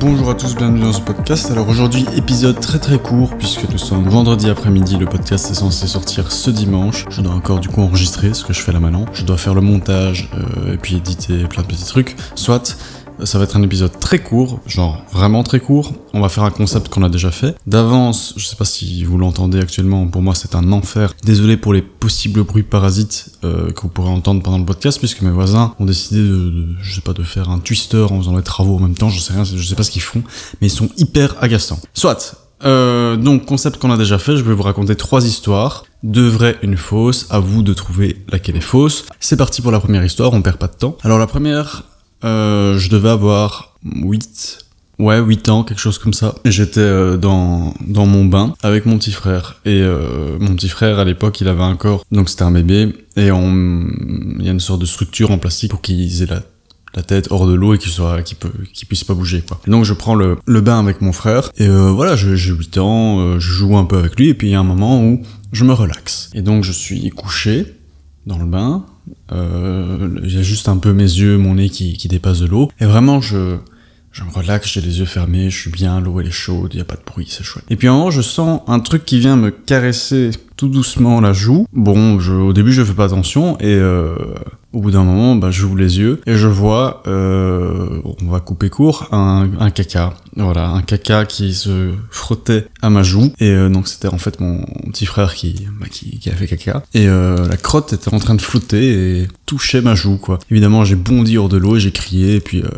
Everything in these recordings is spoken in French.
Bonjour à tous, bienvenue dans ce podcast. Alors aujourd'hui, épisode très très court, puisque nous sommes vendredi après-midi, le podcast est censé sortir ce dimanche. Je dois encore du coup enregistrer ce que je fais là maintenant. Je dois faire le montage euh, et puis éditer plein de petits trucs. Soit ça va être un épisode très court, genre vraiment très court. On va faire un concept qu'on a déjà fait. D'avance, je sais pas si vous l'entendez actuellement, pour moi c'est un enfer. Désolé pour les possibles bruits parasites euh, que vous pourrez entendre pendant le podcast, puisque mes voisins ont décidé de, je sais pas, de faire un twister en faisant les travaux en même temps, je sais rien, je sais pas ce qu'ils font, mais ils sont hyper agaçants. Soit, euh, donc, concept qu'on a déjà fait, je vais vous raconter trois histoires. Deux vraies, une fausse. À vous de trouver laquelle est fausse. C'est parti pour la première histoire, on perd pas de temps. Alors, la première, euh, je devais avoir 8, ouais, 8 ans, quelque chose comme ça. J'étais euh, dans, dans mon bain avec mon petit frère. Et euh, mon petit frère, à l'époque, il avait un corps, donc c'était un bébé. Et on, il y a une sorte de structure en plastique pour qu'il ait la la tête hors de l'eau et qu'il soit qu'il peut qu'il puisse pas bouger quoi. Donc je prends le, le bain avec mon frère et euh, voilà, j'ai 8 ans, euh, je joue un peu avec lui et puis il y a un moment où je me relaxe. Et donc je suis couché dans le bain, euh, a juste un peu mes yeux, mon nez qui, qui dépasse de l'eau et vraiment je je me relaxe, j'ai les yeux fermés, je suis bien, l'eau elle est chaude, il y a pas de bruit, c'est chouette. Et puis en moment, je sens un truc qui vient me caresser tout doucement la joue. Bon, au début, je fais pas attention et euh, au bout d'un moment, bah, j'ouvre les yeux et je vois, euh, on va couper court, un, un, caca. Voilà, un caca qui se frottait à ma joue et euh, donc c'était en fait mon petit frère qui, bah, qui, qui a fait caca et euh, la crotte était en train de flotter et touchait ma joue quoi. Évidemment, j'ai bondi hors de l'eau j'ai crié et puis euh,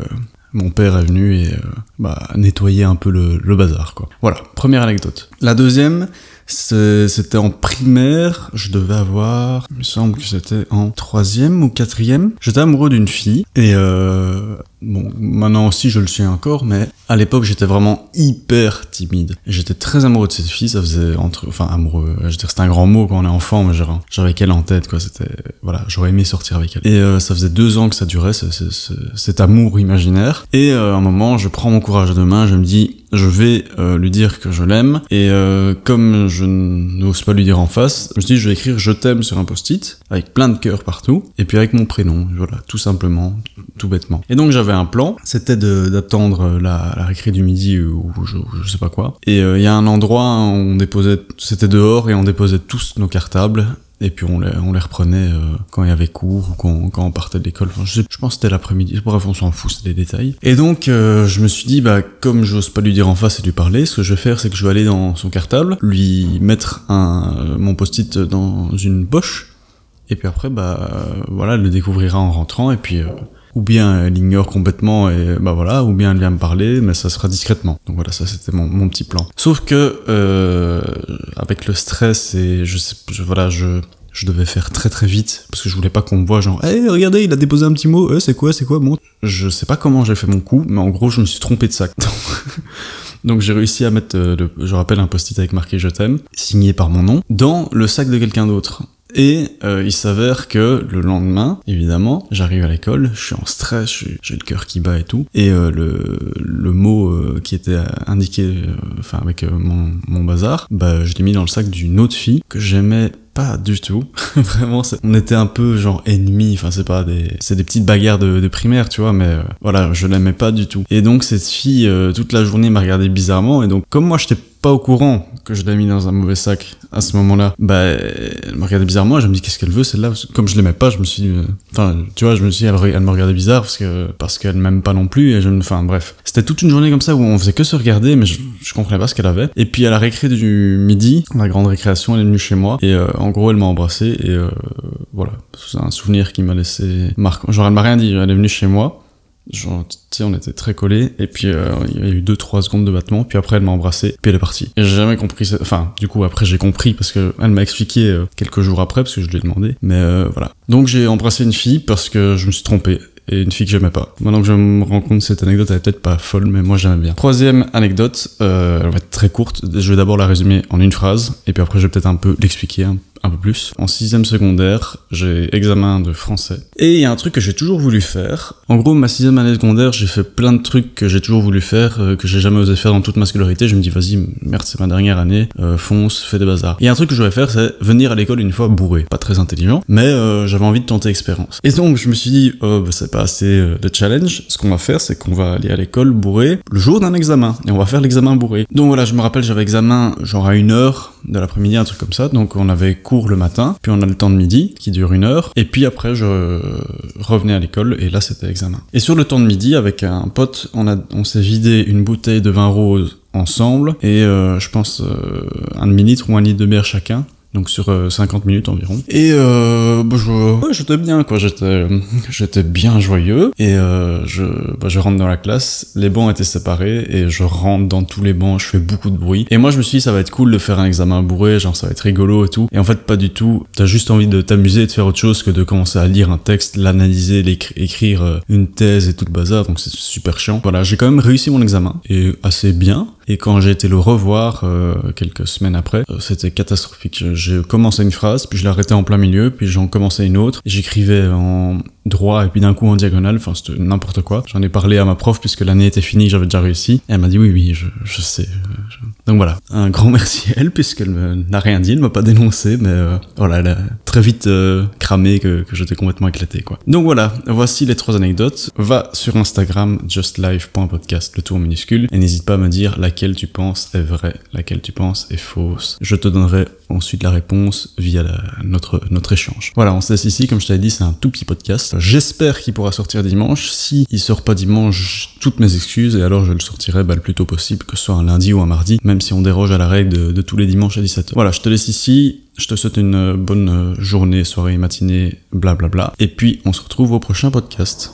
mon père est venu et euh, bah, nettoyer un peu le, le, bazar quoi. Voilà, première anecdote. La deuxième, c'était en primaire, je devais avoir, il me semble que c'était en troisième ou quatrième. J'étais amoureux d'une fille et euh, bon, maintenant aussi je le suis encore, mais à l'époque j'étais vraiment hyper timide. J'étais très amoureux de cette fille, ça faisait entre, enfin amoureux, c'est un grand mot quand on est enfant, mais j'avais qu'elle en tête quoi. C'était voilà, j'aurais aimé sortir avec elle. Et euh, ça faisait deux ans que ça durait, c c c cet amour imaginaire. Et euh, à un moment, je prends mon courage à deux mains, je me dis je vais euh, lui dire que je l'aime et euh, comme je n'ose pas lui dire en face, je me dis je vais écrire je t'aime sur un post-it avec plein de cœurs partout et puis avec mon prénom, voilà, tout simplement, tout bêtement. Et donc j'avais un plan, c'était d'attendre la, la récré du midi ou je, je sais pas quoi. Et il euh, y a un endroit où on déposait, c'était dehors et on déposait tous nos cartables et puis on les, on les reprenait euh, quand il y avait cours ou quand, on partait de l'école. Je pense que c'était l'après-midi. Bref, on s'en fout, c'est des détails. Et donc, euh, je me suis dit, bah, comme j'ose pas lui dire en face et lui parler, ce que je vais faire, c'est que je vais aller dans son cartable, lui mettre un, euh, mon post-it dans une poche, et puis après, bah, voilà, elle le découvrira en rentrant, et puis ou bien elle ignore complètement et bah voilà, ou bien elle vient me parler, mais ça sera discrètement. Donc voilà, ça c'était mon, petit plan. Sauf que euh, avec le stress et je sais, voilà, je je devais faire très très vite parce que je voulais pas qu'on me voit genre, hey, regardez, il a déposé un petit mot, eh, c'est quoi, c'est quoi, bon. Je sais pas comment j'ai fait mon coup, mais en gros, je me suis trompé de sac. Donc j'ai réussi à mettre, euh, je rappelle, un post-it avec marqué je t'aime, signé par mon nom, dans le sac de quelqu'un d'autre. Et euh, il s'avère que le lendemain, évidemment, j'arrive à l'école, je suis en stress, j'ai le cœur qui bat et tout. Et euh, le, le mot euh, qui était indiqué, enfin avec mon, mon bazar, bah je l'ai mis dans le sac d'une autre fille que j'aimais pas du tout. Vraiment, on était un peu genre ennemis. Enfin, c'est pas des, c'est des petites bagarres de, de, primaire, tu vois. Mais euh, voilà, je l'aimais pas du tout. Et donc cette fille, euh, toute la journée, m'a regardé bizarrement. Et donc, comme moi, j'étais pas au courant que je l'ai mis dans un mauvais sac à ce moment-là, bah, elle me regardait bizarrement. Je me dis qu'est-ce qu'elle veut celle-là? Comme je l'aimais pas, je me suis, euh... enfin, tu vois, je me suis, dit, elle, elle me regardait bizarre parce que parce qu'elle m'aime pas non plus. Et je, enfin, bref, c'était toute une journée comme ça où on faisait que se regarder, mais je, je comprenais pas ce qu'elle avait. Et puis à la récré du midi, la grande récréation, elle est venue chez moi et euh, en gros, elle m'a embrassé et euh, voilà, c'est un souvenir qui m'a laissé marquant. Genre, elle m'a rien dit, elle est venue chez moi. Genre, tu sais, on était très collés, et puis euh, il y a eu 2-3 secondes de battement, puis après elle m'a embrassé, puis elle est partie. Et j'ai jamais compris, ça. enfin, du coup, après j'ai compris, parce que elle m'a expliqué euh, quelques jours après, parce que je lui ai demandé, mais euh, voilà. Donc j'ai embrassé une fille parce que je me suis trompé, et une fille que j'aimais pas. Maintenant que je me rends compte, cette anecdote elle est peut-être pas folle, mais moi j'aimais bien. Troisième anecdote, euh, elle va être très courte, je vais d'abord la résumer en une phrase, et puis après je vais peut-être un peu l'expliquer, un, un peu plus. En sixième secondaire, j'ai examen de français. Et il y a un truc que j'ai toujours voulu faire. En gros, ma sixième année secondaire, j'ai fait plein de trucs que j'ai toujours voulu faire, euh, que j'ai jamais osé faire dans toute ma scolarité. Je me dis, vas-y, merde, c'est ma dernière année, euh, fonce, fais des bazars. Et un truc que je voulais faire, c'est venir à l'école une fois bourré. Pas très intelligent, mais euh, j'avais envie de tenter l'expérience. Et donc, je me suis dit, oh, bah, c'est pas assez de challenge. Ce qu'on va faire, c'est qu'on va aller à l'école bourré le jour d'un examen. Et on va faire l'examen bourré. Donc voilà, je me rappelle, j'avais examen genre à une heure de l'après-midi, un truc comme ça. Donc on avait le matin, puis on a le temps de midi qui dure une heure, et puis après je revenais à l'école et là c'était examen. Et sur le temps de midi, avec un pote, on, a, on s'est vidé une bouteille de vin rose ensemble et euh, je pense euh, un demi-litre ou un litre de bière chacun donc sur euh, 50 minutes environ. Et euh, bah, je, ouais, j'étais bien quoi, j'étais, j'étais bien joyeux. Et euh, je, bah, je rentre dans la classe, les bancs étaient séparés et je rentre dans tous les bancs, je fais beaucoup de bruit. Et moi je me suis dit ça va être cool de faire un examen bourré, genre ça va être rigolo et tout. Et en fait pas du tout. T'as juste envie de t'amuser et de faire autre chose que de commencer à lire un texte, l'analyser, écrire euh, une thèse et tout le bazar. Donc c'est super chiant. Voilà, j'ai quand même réussi mon examen et assez bien. Et quand j'ai été le revoir euh, quelques semaines après, euh, c'était catastrophique. J'ai commencé une phrase, puis je l'arrêtais en plein milieu, puis j'en commençais une autre. J'écrivais en droit et puis d'un coup en diagonale, enfin c'était n'importe quoi. J'en ai parlé à ma prof puisque l'année était finie, j'avais déjà réussi. Et elle m'a dit oui oui, je, je sais. Donc voilà, un grand merci à elle puisqu'elle n'a rien dit, elle m'a pas dénoncé, mais euh, voilà, elle a très vite euh, cramé que, que j'étais complètement éclaté quoi. Donc voilà, voici les trois anecdotes. Va sur Instagram justlife.podcast, le tour minuscule, et n'hésite pas à me dire laquelle tu penses est vraie, laquelle tu penses est fausse. Je te donnerai ensuite la réponse via notre, notre échange. Voilà, on se laisse ici, comme je t'avais dit, c'est un tout petit podcast. J'espère qu'il pourra sortir dimanche. Si il sort pas dimanche, toutes mes excuses, et alors je le sortirai bah, le plus tôt possible, que ce soit un lundi ou un mardi, même si on déroge à la règle de, de tous les dimanches à 17h. Voilà, je te laisse ici. Je te souhaite une bonne journée, soirée, matinée, blablabla. Bla bla. Et puis, on se retrouve au prochain podcast.